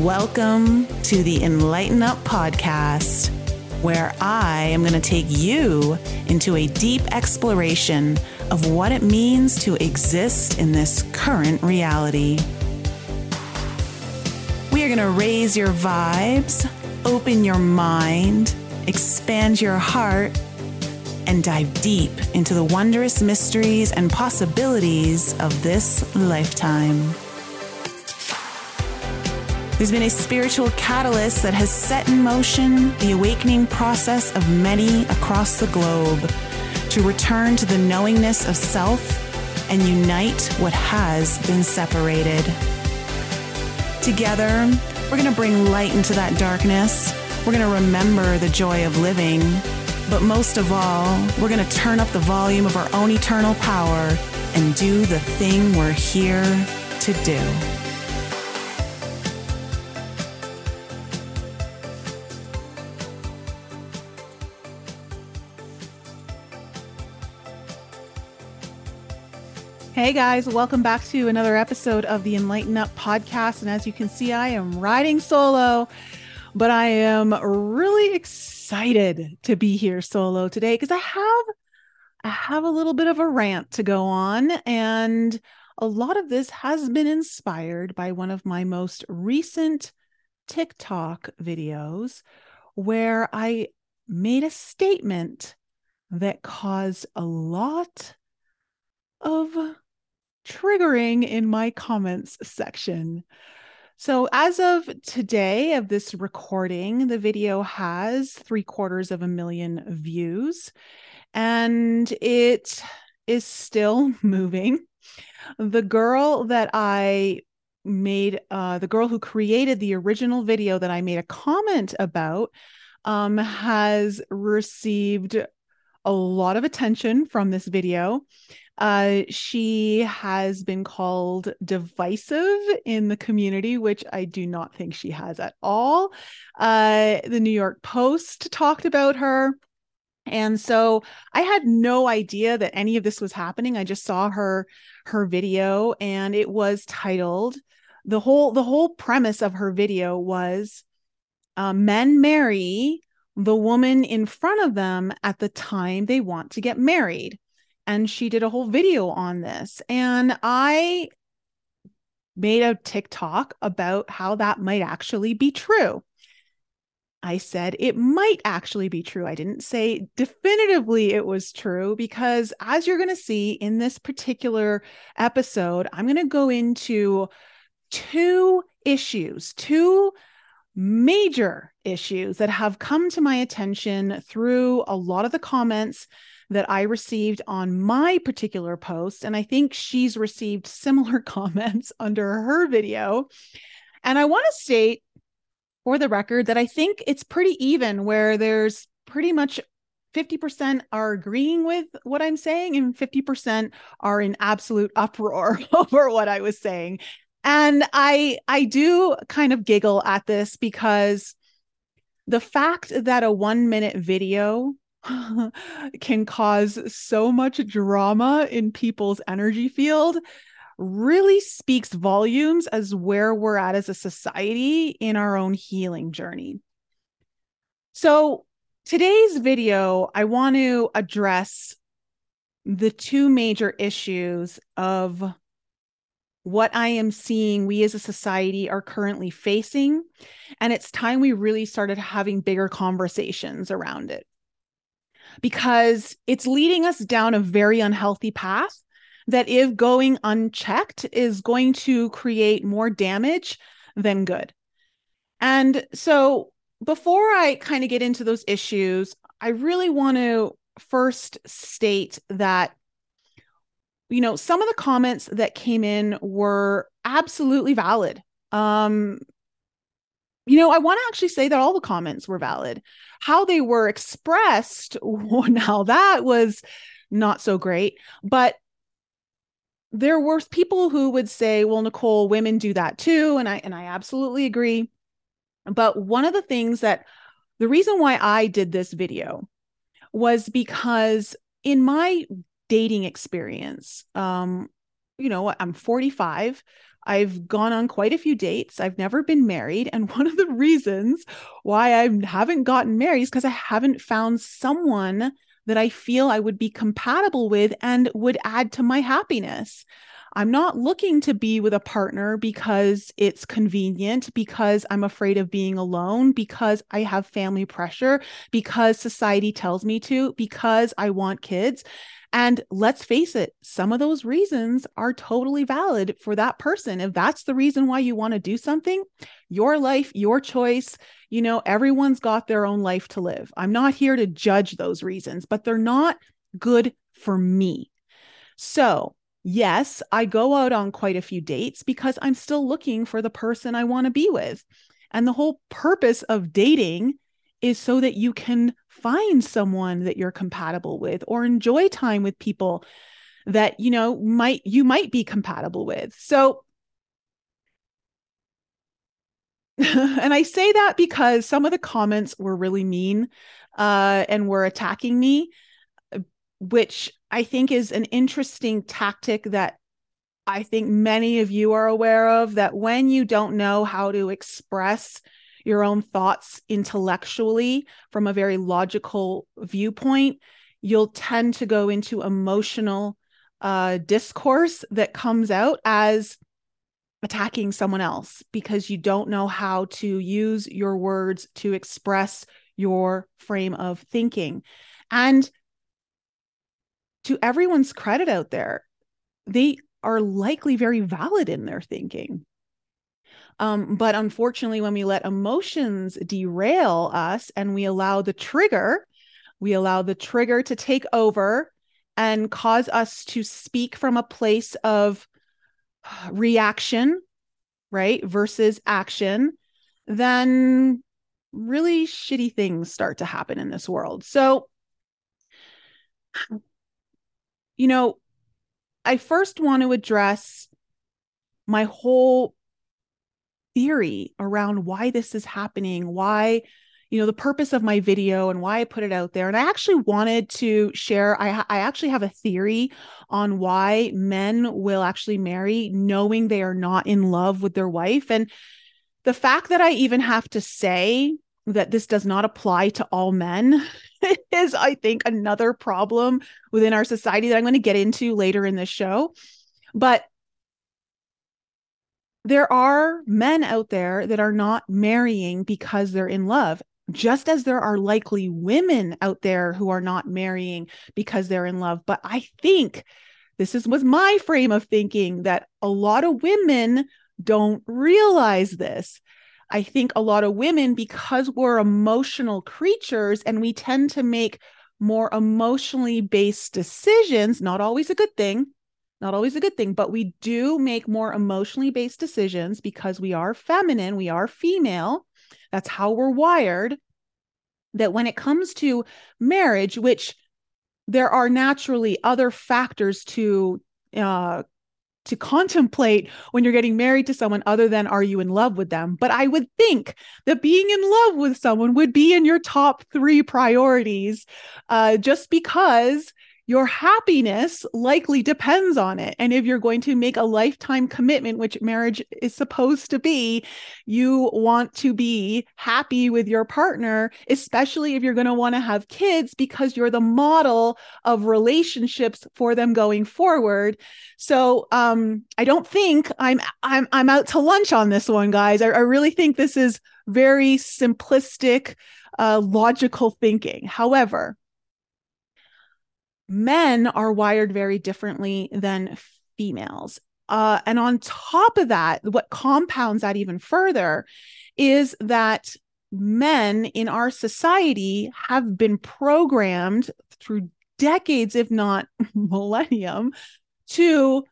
Welcome to the Enlighten Up podcast, where I am going to take you into a deep exploration of what it means to exist in this current reality. We are going to raise your vibes, open your mind, expand your heart, and dive deep into the wondrous mysteries and possibilities of this lifetime. There's been a spiritual catalyst that has set in motion the awakening process of many across the globe to return to the knowingness of self and unite what has been separated. Together, we're going to bring light into that darkness. We're going to remember the joy of living. But most of all, we're going to turn up the volume of our own eternal power and do the thing we're here to do. Hey guys, welcome back to another episode of the Enlighten Up podcast. And as you can see, I am riding solo, but I am really excited to be here solo today because I have I have a little bit of a rant to go on and a lot of this has been inspired by one of my most recent TikTok videos where I made a statement that caused a lot of triggering in my comments section. So, as of today of this recording, the video has three quarters of a million views and it is still moving. The girl that I made, uh, the girl who created the original video that I made a comment about, um, has received a lot of attention from this video. Uh, she has been called divisive in the community, which I do not think she has at all. Uh, the New York Post talked about her. And so I had no idea that any of this was happening. I just saw her her video and it was titled the whole the whole premise of her video was uh, men marry the woman in front of them at the time they want to get married and she did a whole video on this. And I made a TikTok about how that might actually be true. I said it might actually be true. I didn't say definitively it was true because, as you're going to see in this particular episode, I'm going to go into two issues, two major issues that have come to my attention through a lot of the comments that I received on my particular post. And I think she's received similar comments under her video. And I want to state for the record that I think it's pretty even where there's pretty much 50% are agreeing with what I'm saying and 50% are in absolute uproar over what I was saying. And I I do kind of giggle at this because the fact that a 1 minute video can cause so much drama in people's energy field really speaks volumes as where we're at as a society in our own healing journey. So, today's video, I want to address the two major issues of what I am seeing we as a society are currently facing. And it's time we really started having bigger conversations around it because it's leading us down a very unhealthy path that, if going unchecked, is going to create more damage than good. And so, before I kind of get into those issues, I really want to first state that you know some of the comments that came in were absolutely valid um you know, I want to actually say that all the comments were valid. How they were expressed, now that was not so great. But there were people who would say, well, Nicole, women do that too. And I and I absolutely agree. But one of the things that the reason why I did this video was because in my dating experience, um, you know, I'm 45 I've gone on quite a few dates. I've never been married. And one of the reasons why I haven't gotten married is because I haven't found someone that I feel I would be compatible with and would add to my happiness. I'm not looking to be with a partner because it's convenient, because I'm afraid of being alone, because I have family pressure, because society tells me to, because I want kids. And let's face it, some of those reasons are totally valid for that person. If that's the reason why you want to do something, your life, your choice, you know, everyone's got their own life to live. I'm not here to judge those reasons, but they're not good for me. So, yes, I go out on quite a few dates because I'm still looking for the person I want to be with. And the whole purpose of dating is so that you can find someone that you're compatible with or enjoy time with people that you know might you might be compatible with. So and I say that because some of the comments were really mean uh, and were attacking me, which I think is an interesting tactic that I think many of you are aware of. That when you don't know how to express your own thoughts intellectually from a very logical viewpoint, you'll tend to go into emotional uh, discourse that comes out as attacking someone else because you don't know how to use your words to express your frame of thinking. And to everyone's credit out there, they are likely very valid in their thinking. Um, but unfortunately, when we let emotions derail us and we allow the trigger, we allow the trigger to take over and cause us to speak from a place of reaction, right, versus action, then really shitty things start to happen in this world. So, you know, I first want to address my whole theory around why this is happening, why you know the purpose of my video and why I put it out there. And I actually wanted to share. I I actually have a theory on why men will actually marry knowing they are not in love with their wife, and the fact that I even have to say that this does not apply to all men is, I think, another problem within our society that I'm going to get into later in this show. But there are men out there that are not marrying because they're in love just as there are likely women out there who are not marrying because they're in love. But I think this is was my frame of thinking that a lot of women don't realize this. I think a lot of women, because we're emotional creatures and we tend to make more emotionally based decisions, not always a good thing, not always a good thing, but we do make more emotionally based decisions because we are feminine, we are female. That's how we're wired. That when it comes to marriage, which there are naturally other factors to uh, to contemplate when you're getting married to someone other than are you in love with them. But I would think that being in love with someone would be in your top three priorities, uh, just because your happiness likely depends on it. And if you're going to make a lifetime commitment, which marriage is supposed to be, you want to be happy with your partner, especially if you're going to want to have kids because you're the model of relationships for them going forward. So um, I don't think I'm I'm I'm out to lunch on this one, guys. I, I really think this is very simplistic, uh, logical thinking. However, men are wired very differently than females. Uh, and on top of that, what compounds that even further is that men in our society have been programmed through decades, if not millennium, to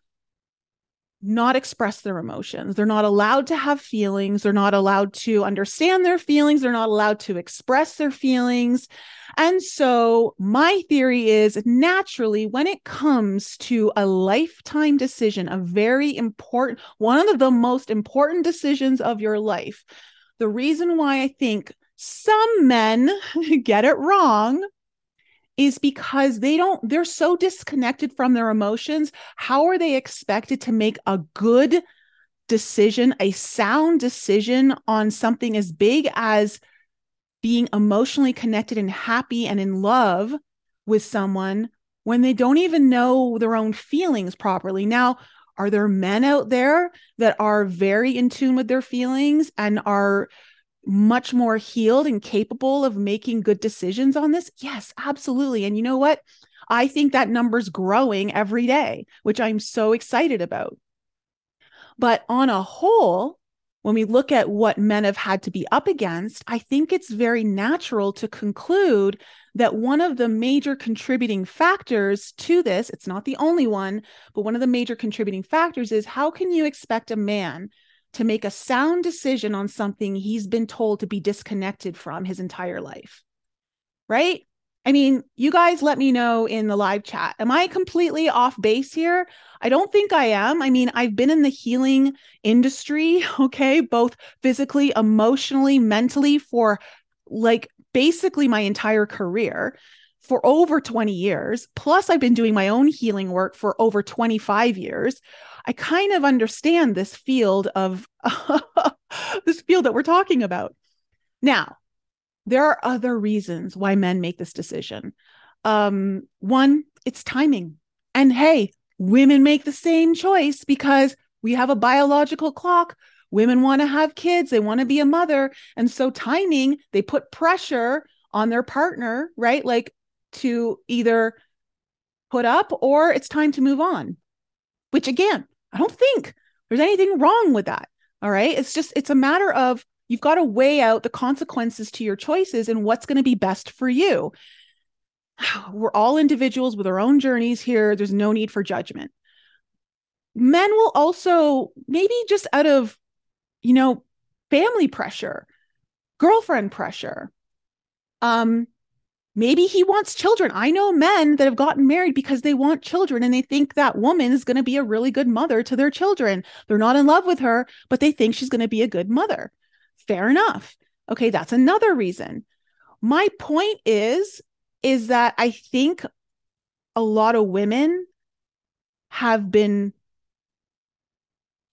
not express their emotions. They're not allowed to have feelings. They're not allowed to understand their feelings. They're not allowed to express their feelings. And so, my theory is naturally, when it comes to a lifetime decision, a very important, one of the most important decisions of your life, the reason why I think some men get it wrong is because they don't they're so disconnected from their emotions how are they expected to make a good decision, a sound decision on something as big as being emotionally connected and happy and in love with someone when they don't even know their own feelings properly. Now, are there men out there that are very in tune with their feelings and are much more healed and capable of making good decisions on this? Yes, absolutely. And you know what? I think that number's growing every day, which I'm so excited about. But on a whole, when we look at what men have had to be up against, I think it's very natural to conclude that one of the major contributing factors to this, it's not the only one, but one of the major contributing factors is how can you expect a man to make a sound decision on something he's been told to be disconnected from his entire life? Right? I mean, you guys let me know in the live chat. Am I completely off base here? I don't think I am. I mean, I've been in the healing industry, okay, both physically, emotionally, mentally for like basically my entire career for over 20 years. Plus, I've been doing my own healing work for over 25 years. I kind of understand this field of this field that we're talking about. Now, there are other reasons why men make this decision. Um, one, it's timing. And hey, women make the same choice because we have a biological clock. Women want to have kids, they want to be a mother. And so, timing, they put pressure on their partner, right? Like to either put up or it's time to move on, which again, I don't think there's anything wrong with that. All right. It's just, it's a matter of You've got to weigh out the consequences to your choices and what's going to be best for you. We're all individuals with our own journeys here. There's no need for judgment. Men will also, maybe just out of, you know, family pressure, girlfriend pressure, um, maybe he wants children. I know men that have gotten married because they want children and they think that woman is going to be a really good mother to their children. They're not in love with her, but they think she's going to be a good mother. Fair enough. Okay, that's another reason. My point is is that I think a lot of women have been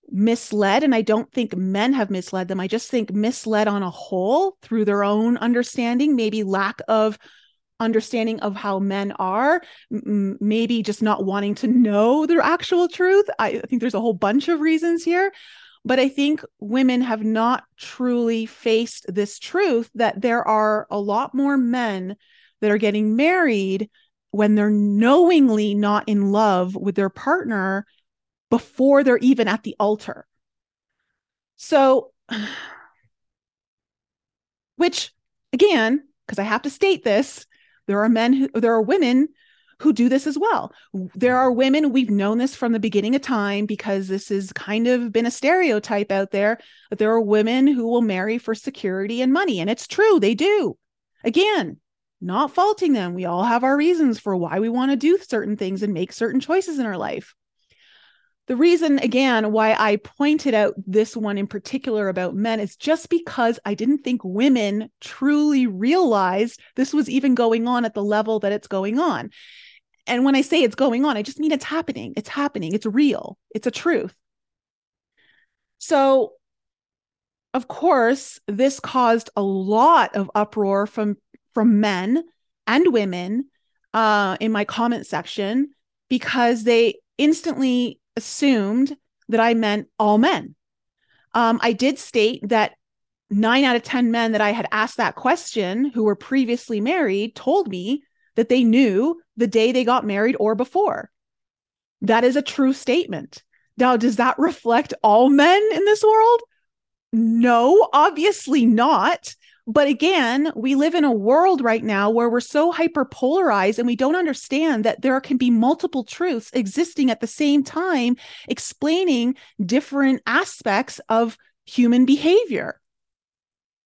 misled and I don't think men have misled them. I just think misled on a whole through their own understanding, maybe lack of understanding of how men are, m- maybe just not wanting to know their actual truth. I think there's a whole bunch of reasons here. But I think women have not truly faced this truth that there are a lot more men that are getting married when they're knowingly not in love with their partner before they're even at the altar. So, which again, because I have to state this, there are men who, there are women who do this as well. There are women, we've known this from the beginning of time because this has kind of been a stereotype out there that there are women who will marry for security and money. And it's true, they do. Again, not faulting them. We all have our reasons for why we want to do certain things and make certain choices in our life. The reason, again, why I pointed out this one in particular about men is just because I didn't think women truly realized this was even going on at the level that it's going on. And when I say it's going on, I just mean it's happening. It's happening. It's real. It's a truth. So, of course, this caused a lot of uproar from from men and women uh, in my comment section because they instantly assumed that I meant all men. Um, I did state that nine out of 10 men that I had asked that question who were previously married told me that they knew the day they got married or before. That is a true statement. Now, does that reflect all men in this world? No, obviously not. But again, we live in a world right now where we're so hyper polarized and we don't understand that there can be multiple truths existing at the same time, explaining different aspects of human behavior.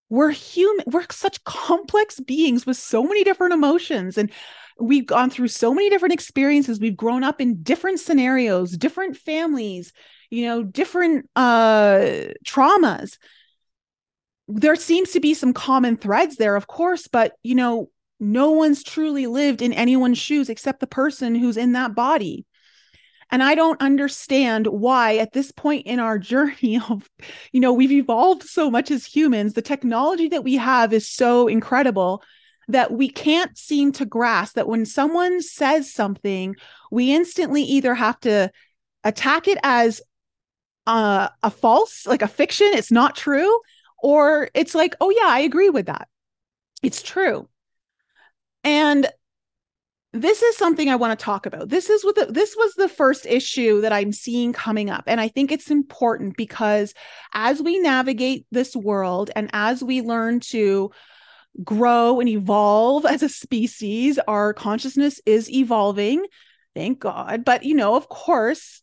We're human we're such complex beings with so many different emotions and we've gone through so many different experiences. We've grown up in different scenarios different families you know different uh traumas there seems to be some common threads there of course but you know no one's truly lived in anyone's shoes except the person who's in that body. And I don't understand why at this point in our journey of, you know, we've evolved so much as humans, the technology that we have is so incredible that we can't seem to grasp that when someone says something, we instantly either have to attack it as uh, a false, like a fiction, it's not true, or it's like, oh, yeah, I agree with that. It's true. And this is something I want to talk about. This is what the, this was the first issue that I'm seeing coming up. And I think it's important because as we navigate this world and as we learn to grow and evolve as a species, our consciousness is evolving. Thank God. But, you know, of course,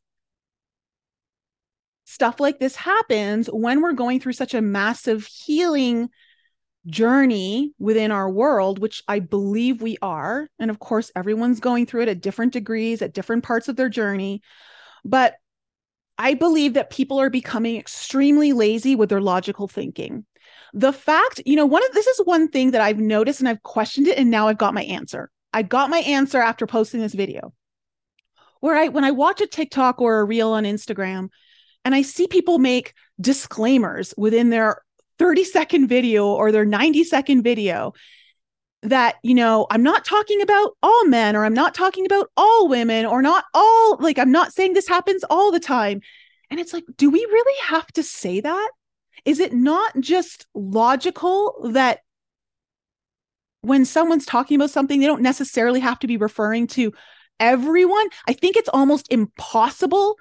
stuff like this happens when we're going through such a massive healing journey within our world, which I believe we are. And of course, everyone's going through it at different degrees, at different parts of their journey. But I believe that people are becoming extremely lazy with their logical thinking. The fact, you know, one of this is one thing that I've noticed and I've questioned it, and now I've got my answer. I got my answer after posting this video. Where I, when I watch a TikTok or a reel on Instagram, and I see people make disclaimers within their 30 second video or their 90 second video that you know i'm not talking about all men or i'm not talking about all women or not all like i'm not saying this happens all the time. And it's like do we really have to say that? Is it not just logical that when someone's talking about something they don't necessarily have to be referring to everyone? I think it's almost impossible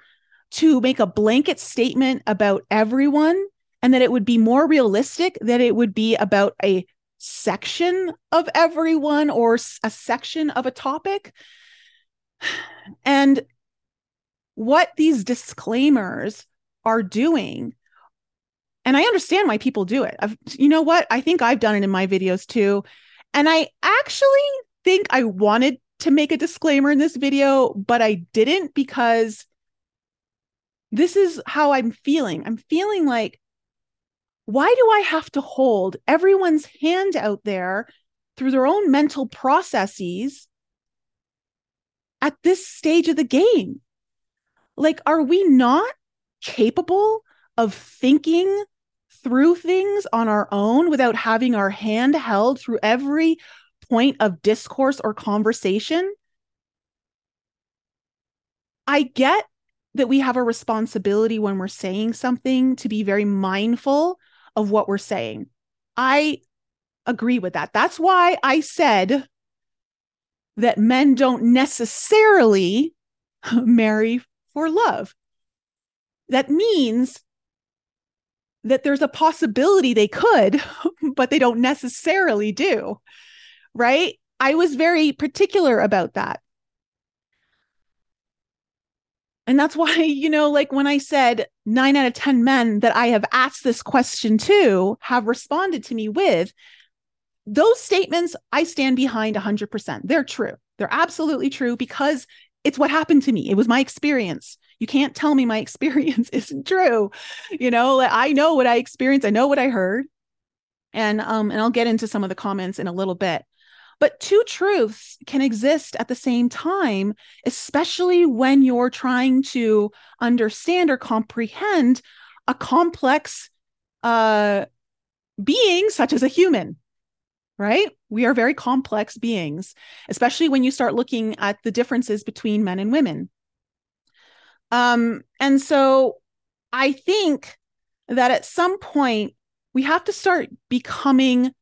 to make a blanket statement about everyone and that it would be more realistic that it would be about a section of everyone or a section of a topic. And what these disclaimers are doing and I understand why people do it. I've, you know what? I think I've done it in my videos too. And I actually think I wanted to make a disclaimer in this video, but I didn't because this is how I'm feeling. I'm feeling like why do I have to hold everyone's hand out there through their own mental processes at this stage of the game? Like, are we not capable of thinking through things on our own without having our hand held through every point of discourse or conversation? I get that we have a responsibility when we're saying something to be very mindful of what we're saying. I agree with that. That's why I said that men don't necessarily marry for love. That means that there's a possibility they could, but they don't necessarily do. Right. I was very particular about that. And that's why, you know, like when I said nine out of 10 men that I have asked this question to have responded to me with, those statements I stand behind 100%. They're true. They're absolutely true because it's what happened to me. It was my experience. You can't tell me my experience isn't true. You know, I know what I experienced, I know what I heard. And um and I'll get into some of the comments in a little bit. But two truths can exist at the same time, especially when you're trying to understand or comprehend a complex uh, being such as a human, right? We are very complex beings, especially when you start looking at the differences between men and women. Um, and so I think that at some point we have to start becoming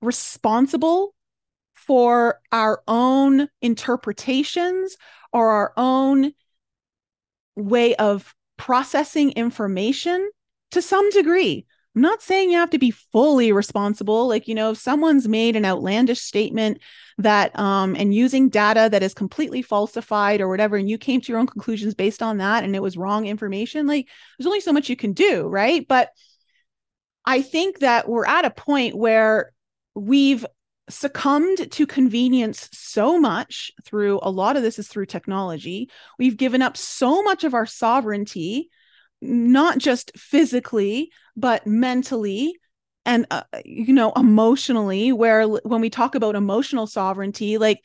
responsible for our own interpretations or our own way of processing information to some degree. I'm not saying you have to be fully responsible. Like, you know, if someone's made an outlandish statement that, um, and using data that is completely falsified or whatever, and you came to your own conclusions based on that and it was wrong information, like, there's only so much you can do, right? But I think that we're at a point where we've succumbed to convenience so much through a lot of this is through technology. We've given up so much of our sovereignty, not just physically, but mentally and uh, you know emotionally where when we talk about emotional sovereignty like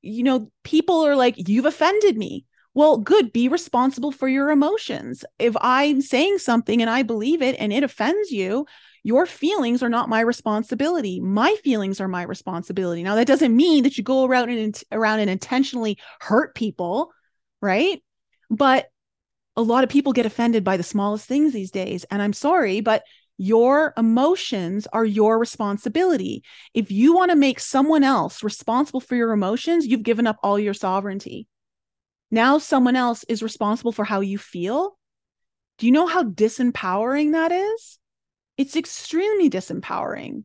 you know people are like you've offended me Well, good, be responsible for your emotions. If I'm saying something and I believe it and it offends you, your feelings are not my responsibility. My feelings are my responsibility. Now, that doesn't mean that you go around and around and intentionally hurt people, right? But a lot of people get offended by the smallest things these days. And I'm sorry, but your emotions are your responsibility. If you want to make someone else responsible for your emotions, you've given up all your sovereignty. Now someone else is responsible for how you feel. Do you know how disempowering that is? It's extremely disempowering.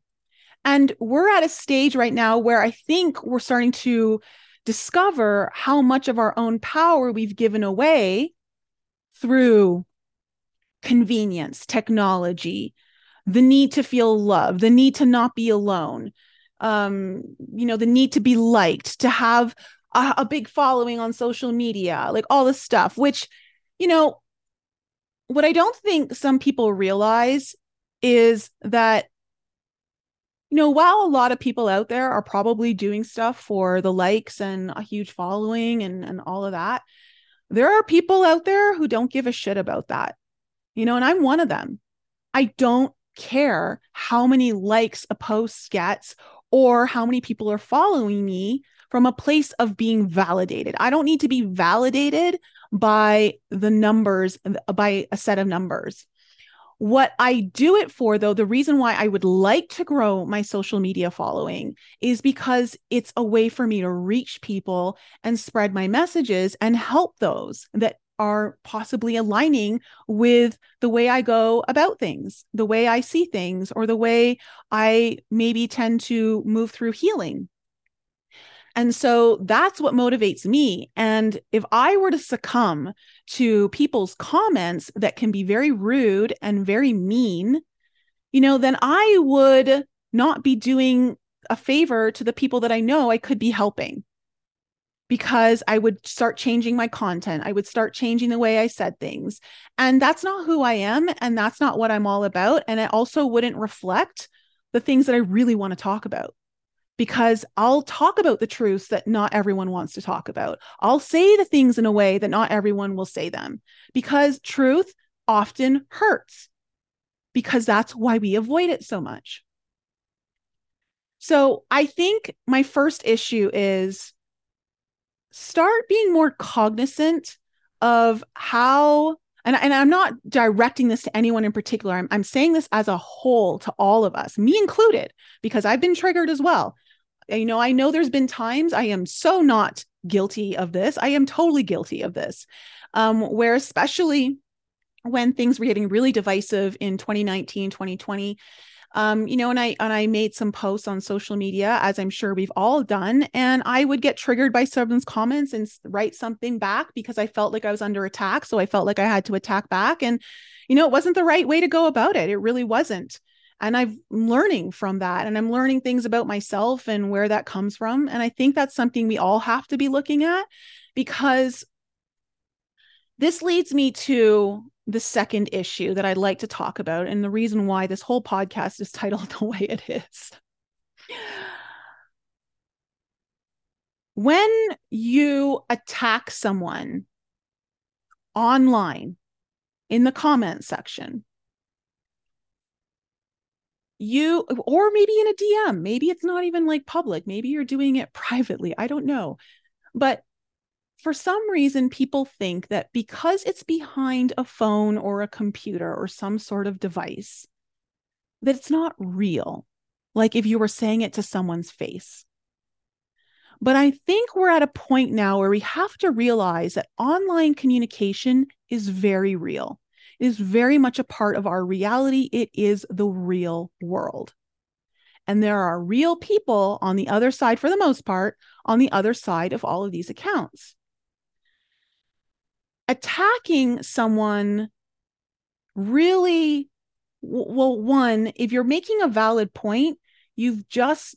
And we're at a stage right now where I think we're starting to discover how much of our own power we've given away through convenience, technology, the need to feel love, the need to not be alone, um, you know, the need to be liked, to have a, a big following on social media, like all this stuff, which, you know, what I don't think some people realize is that you know, while a lot of people out there are probably doing stuff for the likes and a huge following and, and all of that, there are people out there who don't give a shit about that. You know, and I'm one of them. I don't care how many likes a post gets or how many people are following me from a place of being validated. I don't need to be validated by the numbers, by a set of numbers. What I do it for, though, the reason why I would like to grow my social media following is because it's a way for me to reach people and spread my messages and help those that are possibly aligning with the way I go about things, the way I see things, or the way I maybe tend to move through healing. And so that's what motivates me. And if I were to succumb to people's comments that can be very rude and very mean, you know, then I would not be doing a favor to the people that I know I could be helping because I would start changing my content. I would start changing the way I said things. And that's not who I am. And that's not what I'm all about. And it also wouldn't reflect the things that I really want to talk about because I'll talk about the truths that not everyone wants to talk about. I'll say the things in a way that not everyone will say them because truth often hurts because that's why we avoid it so much. So I think my first issue is start being more cognizant of how and, and I'm not directing this to anyone in particular. I'm, I'm saying this as a whole to all of us, me included, because I've been triggered as well you know, I know there's been times I am so not guilty of this. I am totally guilty of this. Um, where especially when things were getting really divisive in 2019, 2020, um, you know, and I and I made some posts on social media, as I'm sure we've all done, and I would get triggered by someone's comments and write something back because I felt like I was under attack. So I felt like I had to attack back, and you know, it wasn't the right way to go about it. It really wasn't and i'm learning from that and i'm learning things about myself and where that comes from and i think that's something we all have to be looking at because this leads me to the second issue that I'd like to talk about, and the reason why this whole podcast is titled the way it is. When you attack someone online in the comment section, you or maybe in a DM, maybe it's not even like public, maybe you're doing it privately. I don't know. But for some reason, people think that because it's behind a phone or a computer or some sort of device, that it's not real, like if you were saying it to someone's face. But I think we're at a point now where we have to realize that online communication is very real is very much a part of our reality. It is the real world. And there are real people on the other side, for the most part, on the other side of all of these accounts. Attacking someone really, well, one, if you're making a valid point, you've just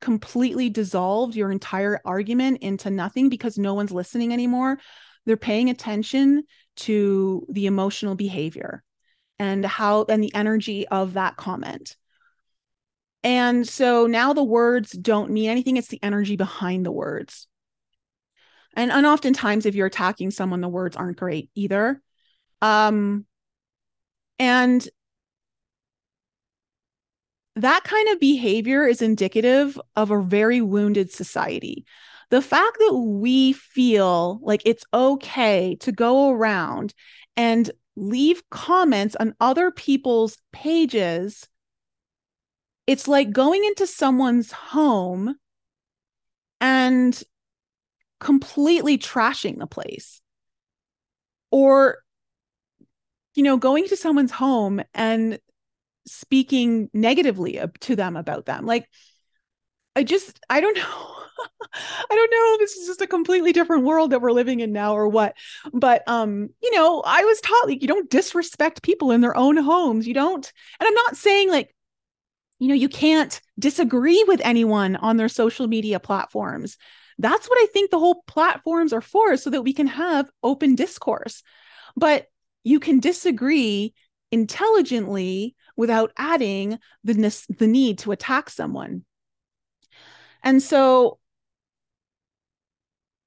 completely dissolved your entire argument into nothing because no one's listening anymore. They're paying attention to the emotional behavior and how and the energy of that comment. And so now the words don't mean anything, it's the energy behind the words. And, and oftentimes, if you're attacking someone, the words aren't great either. Um, and that kind of behavior is indicative of a very wounded society. The fact that we feel like it's okay to go around and leave comments on other people's pages, it's like going into someone's home and completely trashing the place. Or, you know, going to someone's home and speaking negatively to them about them. Like, I just, I don't know. I don't know this is just a completely different world that we're living in now or what. But um, you know, I was taught like you don't disrespect people in their own homes. You don't, and I'm not saying like, you know, you can't disagree with anyone on their social media platforms. That's what I think the whole platforms are for, so that we can have open discourse. But you can disagree intelligently without adding the, the need to attack someone. And so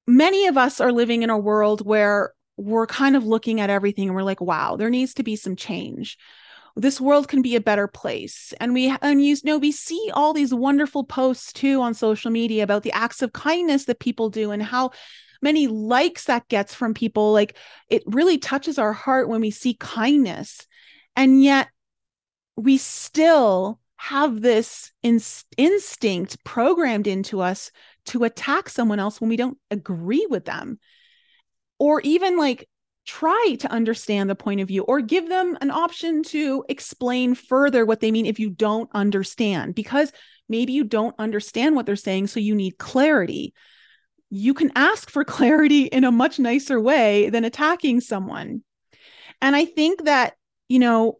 many of us are living in a world where we're kind of looking at everything and we're like, wow, there needs to be some change. This world can be a better place. And we and you know, we see all these wonderful posts too on social media about the acts of kindness that people do and how many likes that gets from people. Like it really touches our heart when we see kindness. And yet we still have this in- instinct programmed into us to attack someone else when we don't agree with them. Or even like try to understand the point of view or give them an option to explain further what they mean if you don't understand because maybe you don't understand what they're saying so you need clarity. You can ask for clarity in a much nicer way than attacking someone. And i think that you know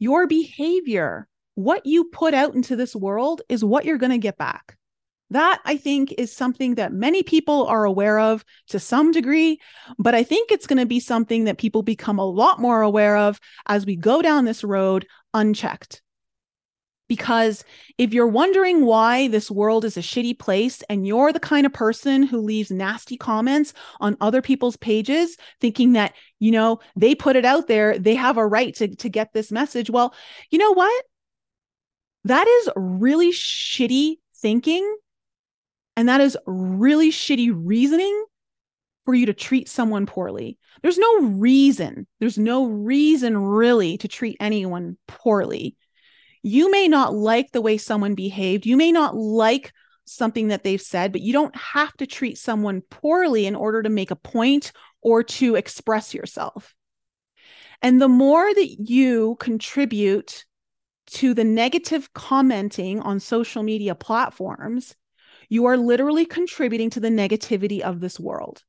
your behavior, what you put out into this world is what you're going to get back. That I think is something that many people are aware of to some degree, but I think it's going to be something that people become a lot more aware of as we go down this road unchecked. Because if you're wondering why this world is a shitty place and you're the kind of person who leaves nasty comments on other people's pages, thinking that, you know, they put it out there, they have a right to, to get this message. Well, you know what? That is really shitty thinking. And that is really shitty reasoning for you to treat someone poorly. There's no reason, there's no reason really to treat anyone poorly you may not like the way someone behaved. You may not like something that they've said, but you don't have to treat someone poorly in order to make a point or to express yourself. And the more that you contribute to the negative commenting on social media platforms, you are literally contributing to the negativity of this world.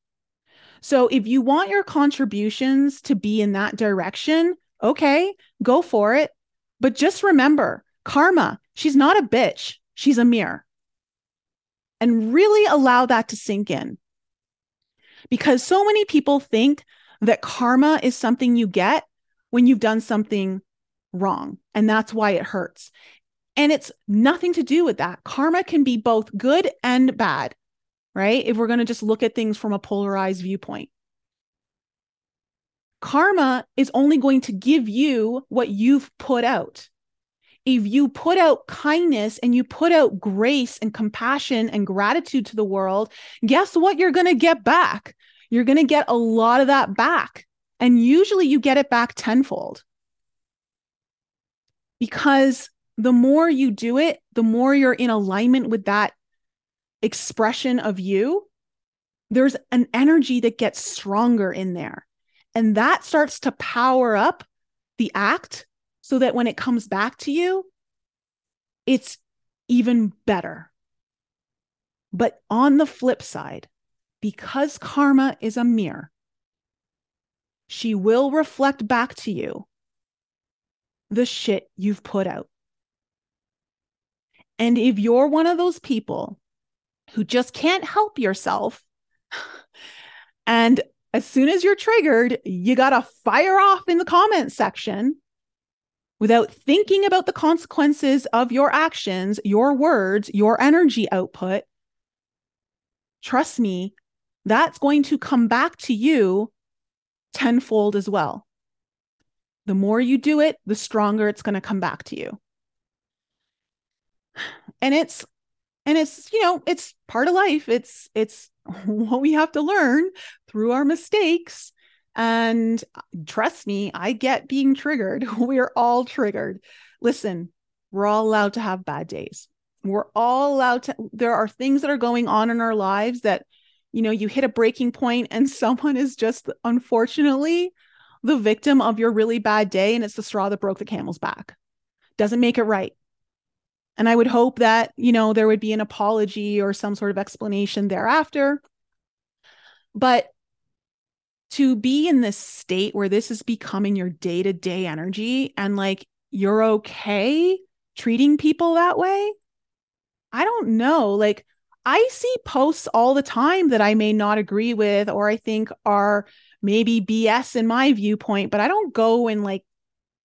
So if you want your contributions to be in that direction, okay, go for it. But just remember karma, she's not a bitch, she's a mirror. And really allow that to sink in. Because so many people think that karma is something you get when you've done something wrong. And that's why it hurts. And it's nothing to do with that. Karma can be both good and bad, right? If we're going to just look at things from a polarized viewpoint karma is only going to give you what you've put out. If you put out kindness and you put out grace and compassion and gratitude to the world, guess what you're going to get back? You're going to get a lot of that back. And usually you get it back tenfold. Because the more you do it, the more you're in alignment with that expression of you, there's an energy that gets stronger in there. And that starts to power up the act so that when it comes back to you, it's even better. But on the flip side, because karma is a mirror, she will reflect back to you the shit you've put out. And if you're one of those people who just can't help yourself and as soon as you're triggered, you got to fire off in the comment section. without thinking about the consequences of your actions, your words, your energy output, trust me, that's going to come back to you tenfold as well. The more you do it, the stronger it's going to come back to you. And it's and it's you know it's part of life. It's it's what we have to learn through our mistakes. And trust me i get being triggered. We're all triggered. Listen we're all allowed to have bad days. We're all allowed to there are things that are going on in our lives that you know you hit a breaking point and someone is just unfortunately the victim of your really bad day and it's the straw that broke the camel's back doesn't make it right and I would hope that, you know, there would be an apology or some sort of explanation thereafter. But to be in this state where this is becoming your day to day energy and like you're okay treating people that way, I don't know. Like, I see posts all the time that I may not agree with or I think are maybe BS in my viewpoint, but I don't go and like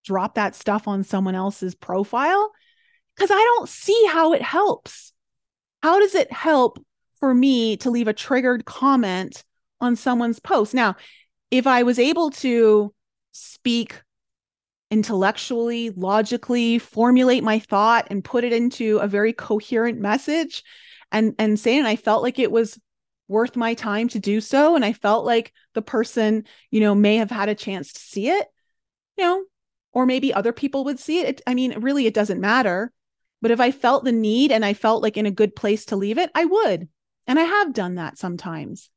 drop that stuff on someone else's profile because I don't see how it helps. How does it help for me to leave a triggered comment on someone's post? Now, if I was able to speak intellectually, logically, formulate my thought and put it into a very coherent message and and say and I felt like it was worth my time to do so and I felt like the person, you know, may have had a chance to see it, you know, or maybe other people would see it. it I mean, really it doesn't matter. But if I felt the need and I felt like in a good place to leave it, I would. And I have done that sometimes.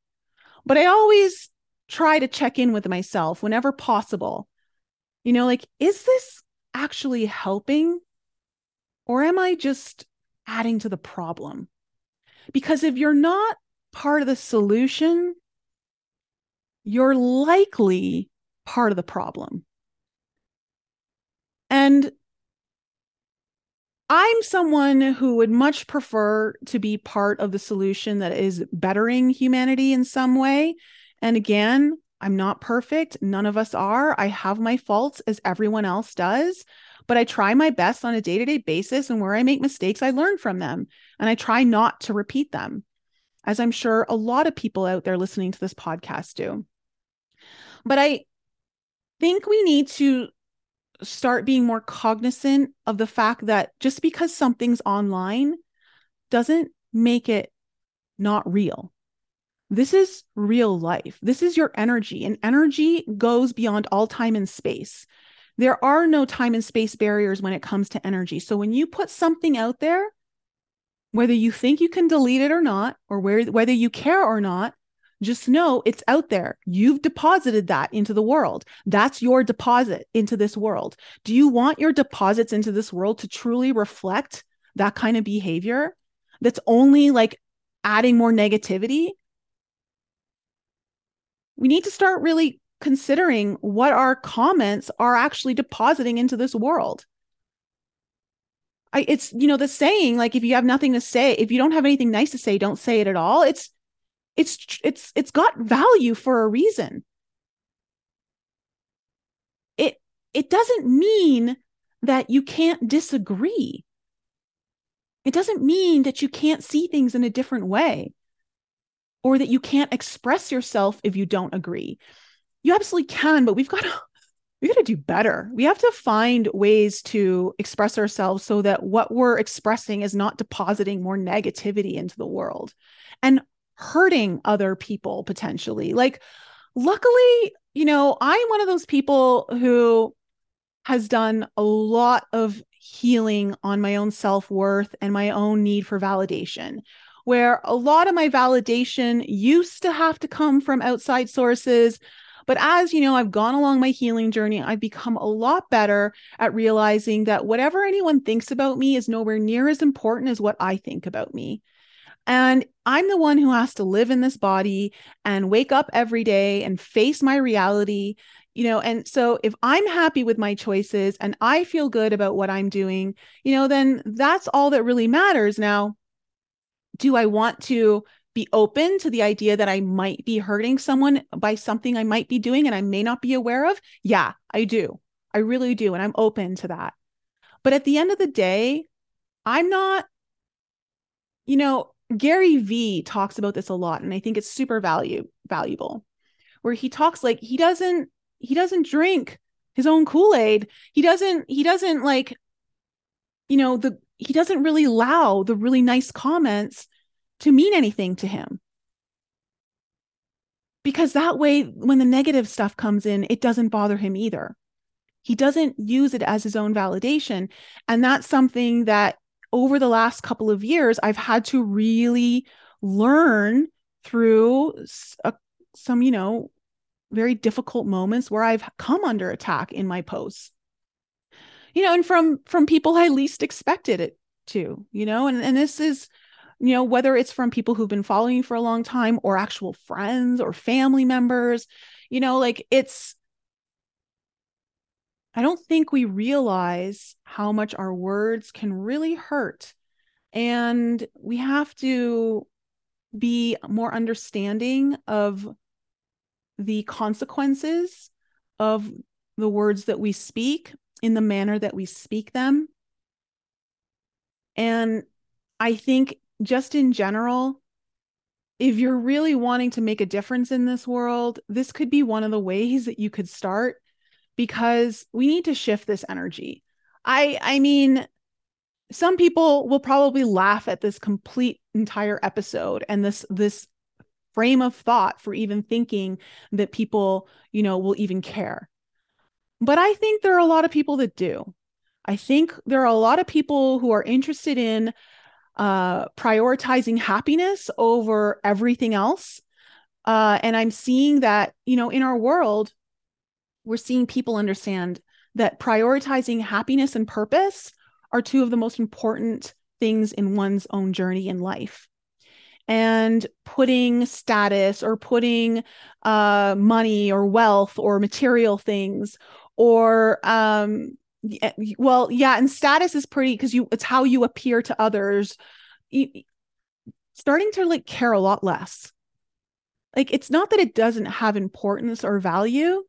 But I always try to check in with myself whenever possible. You know, like, is this actually helping? Or am I just adding to the problem? Because if you're not part of the solution, you're likely part of the problem. And I'm someone who would much prefer to be part of the solution that is bettering humanity in some way. And again, I'm not perfect. None of us are. I have my faults as everyone else does, but I try my best on a day to day basis. And where I make mistakes, I learn from them and I try not to repeat them, as I'm sure a lot of people out there listening to this podcast do. But I think we need to start being more cognizant of the fact that just because something's online doesn't make it not real. This is real life. This is your energy, and energy goes beyond all time and space. There are no time and space barriers when it comes to energy. So when you put something out there, whether you think you can delete it or not, or where, whether you care or not, just know it's out there. You've deposited that into the world. That's your deposit into this world. Do you want your deposits into this world to truly reflect that kind of behavior that's only like adding more negativity? We need to start really considering what our comments are actually depositing into this world. I, it's you know the saying like if you have nothing to say if you don't have anything nice to say don't say it at all. It's it's it's it's got value for a reason. It it doesn't mean that you can't disagree. It doesn't mean that you can't see things in a different way or that you can't express yourself if you don't agree. You absolutely can but we've got to we got to do better we have to find ways to express ourselves so that what we're expressing is not depositing more negativity into the world and hurting other people potentially. Like, luckily, you know, I'm one of those people who has done a lot of healing on my own self worth and my own need for validation. Where a lot of my validation used to have to come from outside sources. But as you know, I've gone along my healing journey, I've become a lot better at realizing that whatever anyone thinks about me is nowhere near as important as what I think about me. And I'm the one who has to live in this body and wake up every day and face my reality. You know, and so if I'm happy with my choices and I feel good about what I'm doing, you know, then that's all that really matters. Now, do I want to be open to the idea that I might be hurting someone by something I might be doing and I may not be aware of? Yeah, I do. I really do. And I'm open to that. But at the end of the day, I'm not, you know, Gary Vee talks about this a lot, and I think it's super value valuable, where he talks like he doesn't he doesn't drink his own Kool-Aid. He doesn't he doesn't like, you know, the he doesn't really allow the really nice comments to mean anything to him. Because that way, when the negative stuff comes in, it doesn't bother him either. He doesn't use it as his own validation. And that's something that over the last couple of years, I've had to really learn through a, some, you know, very difficult moments where I've come under attack in my posts. You know, and from from people I least expected it to, you know, and and this is you know whether it's from people who've been following you for a long time or actual friends or family members, you know, like it's I don't think we realize how much our words can really hurt. And we have to be more understanding of the consequences of the words that we speak in the manner that we speak them. And I think, just in general, if you're really wanting to make a difference in this world, this could be one of the ways that you could start because we need to shift this energy. I I mean some people will probably laugh at this complete entire episode and this this frame of thought for even thinking that people, you know, will even care. But I think there are a lot of people that do. I think there are a lot of people who are interested in uh, prioritizing happiness over everything else. Uh, and I'm seeing that, you know, in our world, we're seeing people understand that prioritizing happiness and purpose are two of the most important things in one's own journey in life and putting status or putting uh, money or wealth or material things or um, Eh, well yeah and status is pretty because you it's how you appear to others. Starting to like care a lot less. Like it's not that it doesn't have importance or value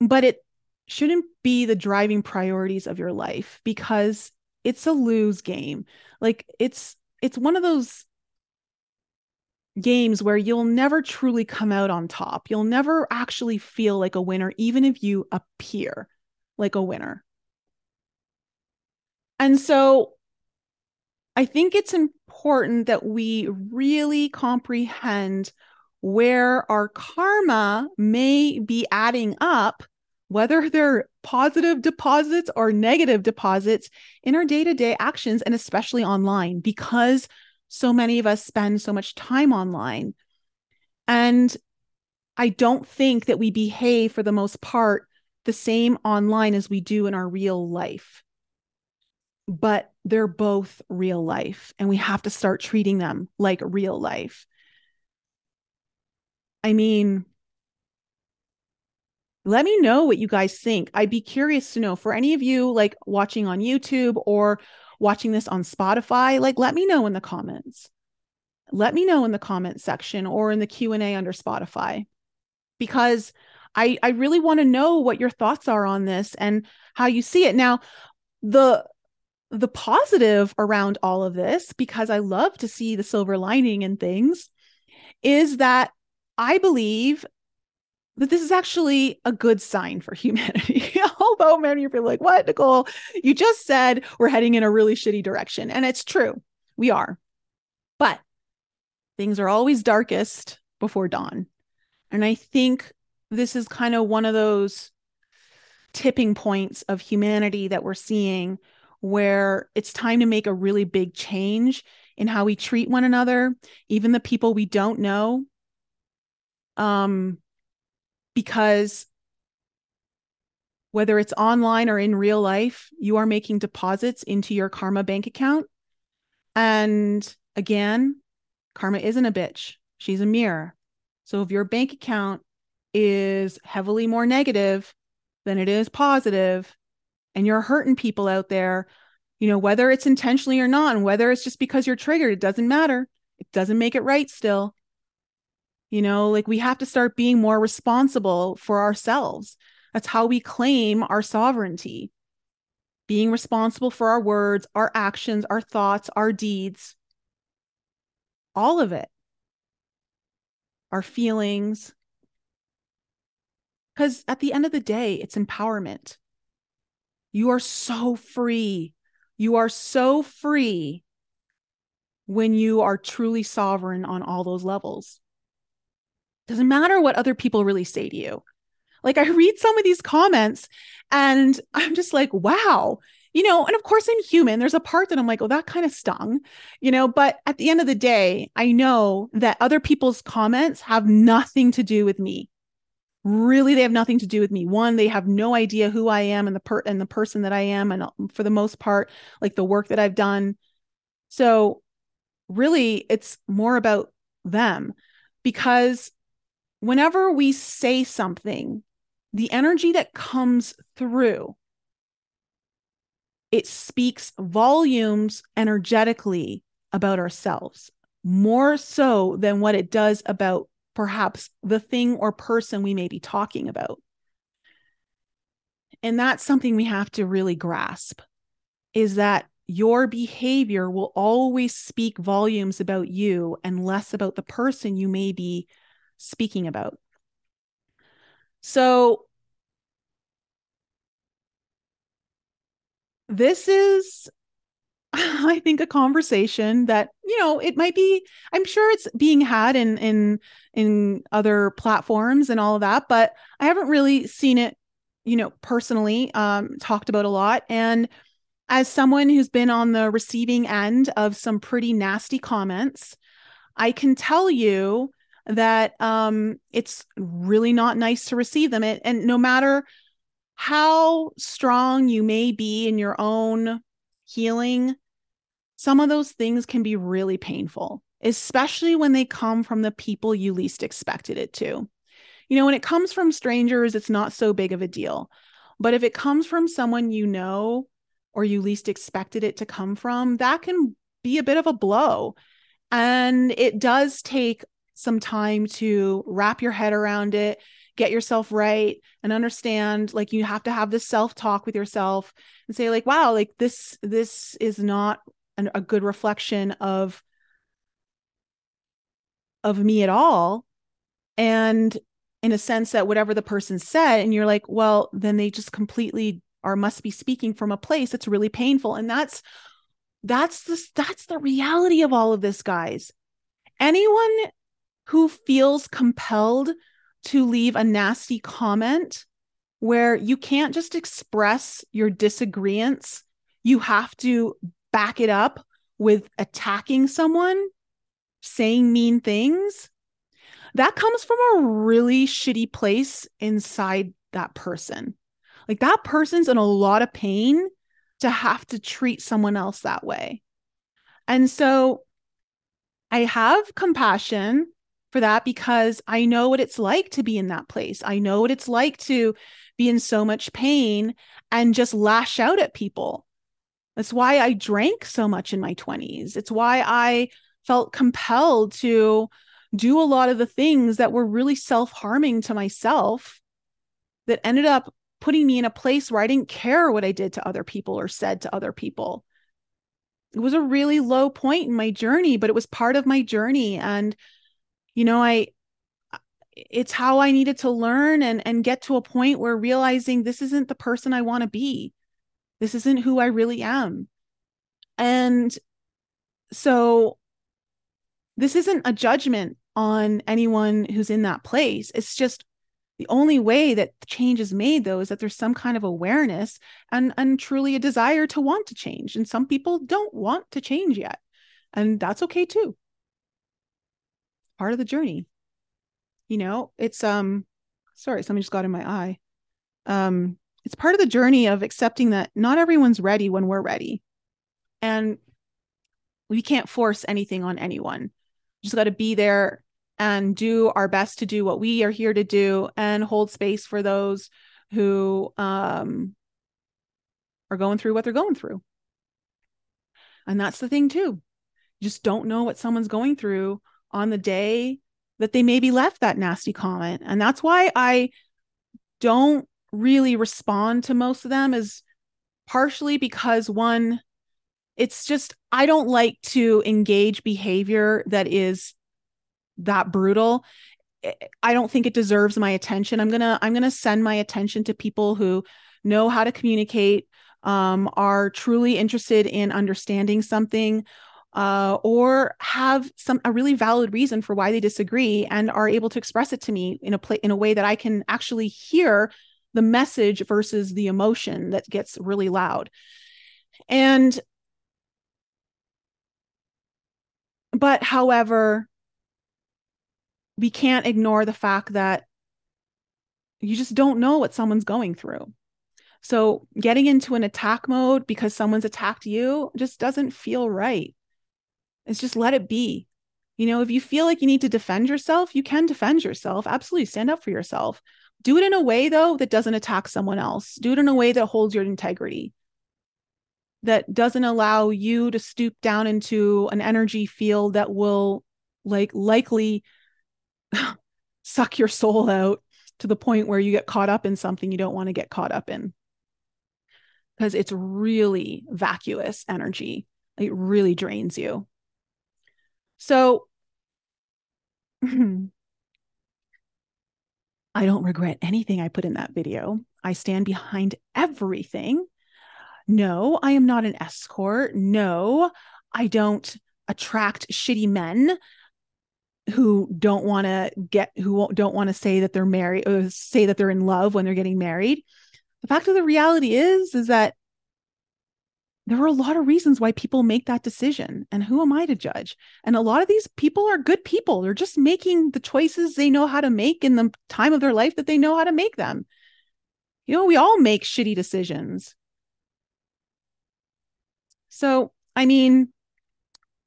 but it shouldn't be the driving priorities of your life because it's a lose game. Like it's it's one of those games where you'll never truly come out on top. You'll never actually feel like a winner even if you appear like a winner and so i think it's important that we really comprehend where our karma may be adding up, whether they're positive deposits or negative deposits in our day to day actions, and especially online, because so many of us spend so much time online. And I don't think that we behave for the most part the same online as we do in our real life. But they're both real life, and we have to start treating them like real life. I mean, let me know what you guys think. I'd be curious to know for any of you like watching on YouTube or watching this on Spotify, like let me know in the comments. Let me know in the comment section or in the Q&A under Spotify because I I really want to know what your thoughts are on this and how you see it. Now, the the positive around all of this because I love to see the silver lining in things is that I believe that this is actually a good sign for humanity. Although many of you are like, what, Nicole? You just said we're heading in a really shitty direction. And it's true, we are. But things are always darkest before dawn. And I think this is kind of one of those tipping points of humanity that we're seeing where it's time to make a really big change in how we treat one another, even the people we don't know, um, because whether it's online or in real life, you are making deposits into your karma bank account. And again, karma isn't a bitch, she's a mirror. So if your bank account is heavily more negative than it is positive, and you're hurting people out there, you know, whether it's intentionally or not, and whether it's just because you're triggered, it doesn't matter. It doesn't make it right still. You know, like we have to start being more responsible for ourselves. That's how we claim our sovereignty. being responsible for our words, our actions, our thoughts, our deeds, all of it, our feelings. Because at the end of the day, it's empowerment. You are so free. You are so free when you are truly sovereign on all those levels. Doesn't matter what other people really say to you. Like I read some of these comments and I'm just like, wow, you know, and of course, I'm human, there's a part that I'm like, oh, that kind of stung, you know, but at the end of the day, I know that other people's comments have nothing to do with me. Really, they have nothing to do with me. One, they have no idea who I am and the per and the person that I am, and um, for the most part, like the work that I've done. So, really, it's more about them because whenever we say something, the energy that comes through it speaks volumes energetically about ourselves more so than what it does about perhaps the thing or person we may be talking about and that's something we have to really grasp is that your behavior will always speak volumes about you and less about the person you may be speaking about. So, this is I think a conversation that you know it might be I'm sure it's being had in in in other platforms and all of that but I haven't really seen it you know personally um talked about a lot and as someone who's been on the receiving end of some pretty nasty comments I can tell you that um, it's really not nice to receive them. And, and no matter how strong you may be in your own healing, some of those things can be really painful, especially when they come from the people you least expected it to. You know, when it comes from strangers, it's not so big of a deal. But if it comes from someone you know or you least expected it to come from, that can be a bit of a blow. And it does take some time to wrap your head around it, get yourself right, and understand like you have to have this self talk with yourself and say, like, wow, like this, this is not an, a good reflection of of me at all. And in a sense that whatever the person said and you're like well then they just completely or must be speaking from a place that's really painful. And that's that's the that's the reality of all of this guys. Anyone who feels compelled to leave a nasty comment where you can't just express your disagreements, you have to back it up with attacking someone, saying mean things. That comes from a really shitty place inside that person. Like that person's in a lot of pain to have to treat someone else that way. And so I have compassion for that because I know what it's like to be in that place. I know what it's like to be in so much pain and just lash out at people. That's why I drank so much in my 20s. It's why I felt compelled to do a lot of the things that were really self harming to myself that ended up putting me in a place where I didn't care what I did to other people or said to other people. It was a really low point in my journey, but it was part of my journey. And you know i it's how i needed to learn and and get to a point where realizing this isn't the person i want to be. This isn't who i really am. And so this isn't a judgment on anyone who's in that place. It's just the only way that change is made though is that there's some kind of awareness and and truly a desire to want to change. And some people don't want to change yet. And that's okay too part of the journey. You know it's um sorry something just got in my eye. Um it's part of the journey of accepting that not everyone's ready when we're ready. And we can't force anything on anyone. We just got to be there and do our best to do what we are here to do and hold space for those who um are going through what they're going through. And that's the thing too. You just don't know what someone's going through on the day that they maybe left that nasty comment. And that's why I don't really respond to most of them is partially because one, it's just, I don't like to engage behavior that is that brutal. I don't think it deserves my attention. I'm going to, I'm going to send my attention to people who know how to communicate, um, are truly interested in understanding something, uh, or have some a really valid reason for why they disagree and are able to express it to me in a play in a way that I can actually hear the message versus the emotion that gets really loud. And but however, we can't ignore the fact that you just don't know what someone's going through. So getting into an attack mode because someone's attacked you just doesn't feel right. It's just let it be. You know, if you feel like you need to defend yourself, you can defend yourself. Absolutely stand up for yourself. Do it in a way, though, that doesn't attack someone else. Do it in a way that holds your integrity, that doesn't allow you to stoop down into an energy field that will, like, likely suck your soul out to the point where you get caught up in something you don't want to get caught up in. Because it's really vacuous energy, it really drains you. So I don't regret anything I put in that video. I stand behind everything. No, I am not an escort. No, I don't attract shitty men who don't want to get who don't want to say that they're married or say that they're in love when they're getting married. The fact of the reality is is that there are a lot of reasons why people make that decision and who am i to judge? And a lot of these people are good people. They're just making the choices they know how to make in the time of their life that they know how to make them. You know we all make shitty decisions. So i mean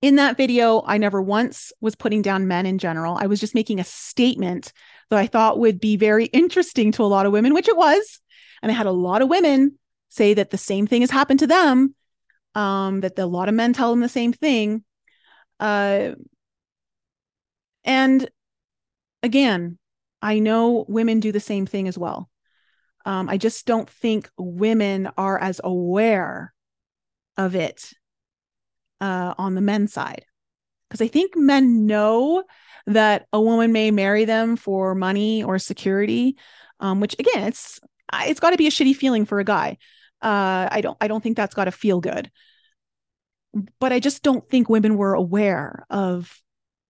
in that video i never once was putting down men in general. I was just making a statement that i thought would be very interesting to a lot of women which it was. And i had a lot of women say that the same thing has happened to them um, that a lot of men tell them the same thing. Uh, and again, I know women do the same thing as well. Um, I just don't think women are as aware of it uh, on the men's side. Because I think men know that a woman may marry them for money or security, um, which again, it's it's got to be a shitty feeling for a guy uh, I don't I don't think that's got to feel good. But I just don't think women were aware of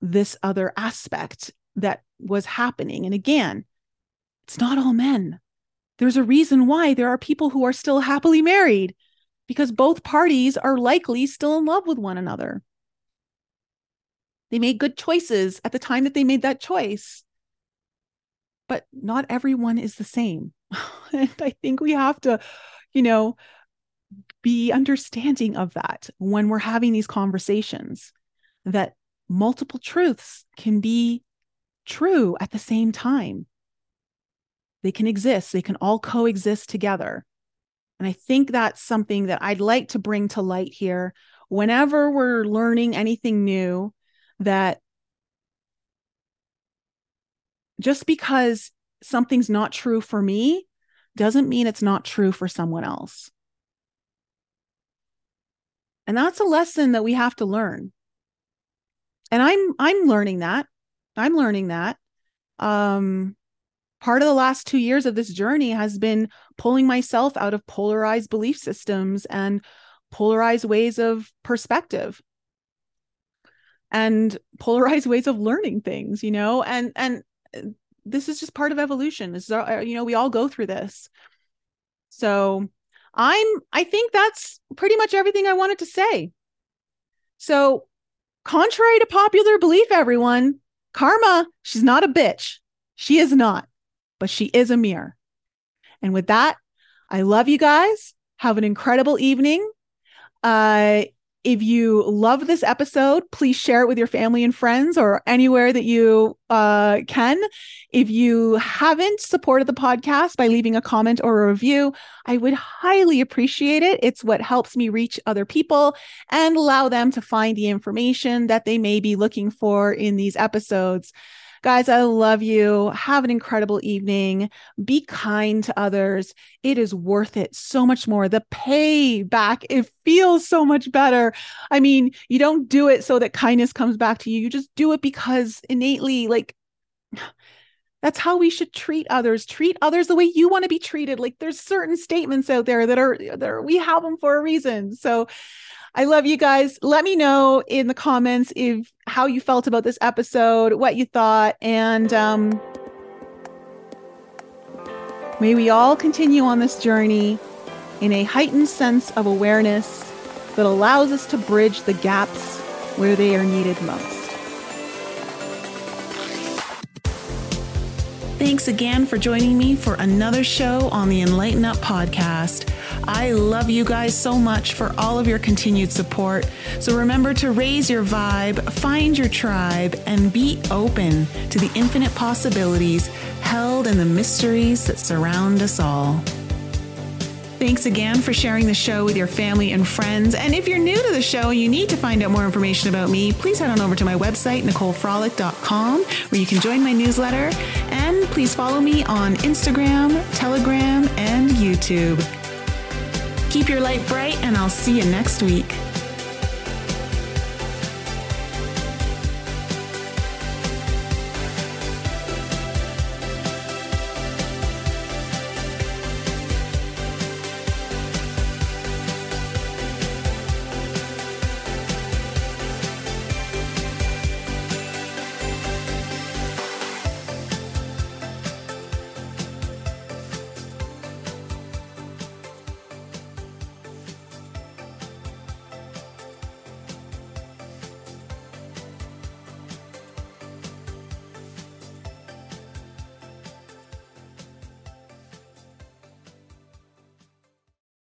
this other aspect that was happening. And again, it's not all men. There's a reason why there are people who are still happily married because both parties are likely still in love with one another. They made good choices at the time that they made that choice. But not everyone is the same. and I think we have to you know, be understanding of that when we're having these conversations that multiple truths can be true at the same time. They can exist, they can all coexist together. And I think that's something that I'd like to bring to light here whenever we're learning anything new that just because something's not true for me doesn't mean it's not true for someone else. And that's a lesson that we have to learn. And I'm I'm learning that. I'm learning that. Um part of the last 2 years of this journey has been pulling myself out of polarized belief systems and polarized ways of perspective and polarized ways of learning things you know and and this is just part of evolution. This is, our, uh, you know, we all go through this. So I'm, I think that's pretty much everything I wanted to say. So, contrary to popular belief, everyone, Karma, she's not a bitch. She is not, but she is a mirror. And with that, I love you guys. Have an incredible evening. Uh, if you love this episode, please share it with your family and friends or anywhere that you uh, can. If you haven't supported the podcast by leaving a comment or a review, I would highly appreciate it. It's what helps me reach other people and allow them to find the information that they may be looking for in these episodes. Guys, I love you. Have an incredible evening. Be kind to others. It is worth it so much more. The payback, it feels so much better. I mean, you don't do it so that kindness comes back to you. You just do it because innately, like, that's how we should treat others. Treat others the way you want to be treated. Like there's certain statements out there that are there we have them for a reason. So I love you guys. Let me know in the comments if how you felt about this episode, what you thought, and um may we all continue on this journey in a heightened sense of awareness that allows us to bridge the gaps where they are needed most. Thanks again for joining me for another show on the Enlighten Up podcast. I love you guys so much for all of your continued support. So remember to raise your vibe, find your tribe, and be open to the infinite possibilities held in the mysteries that surround us all. Thanks again for sharing the show with your family and friends. And if you're new to the show and you need to find out more information about me, please head on over to my website, NicoleFrolick.com, where you can join my newsletter. And please follow me on Instagram, Telegram, and YouTube. Keep your light bright, and I'll see you next week.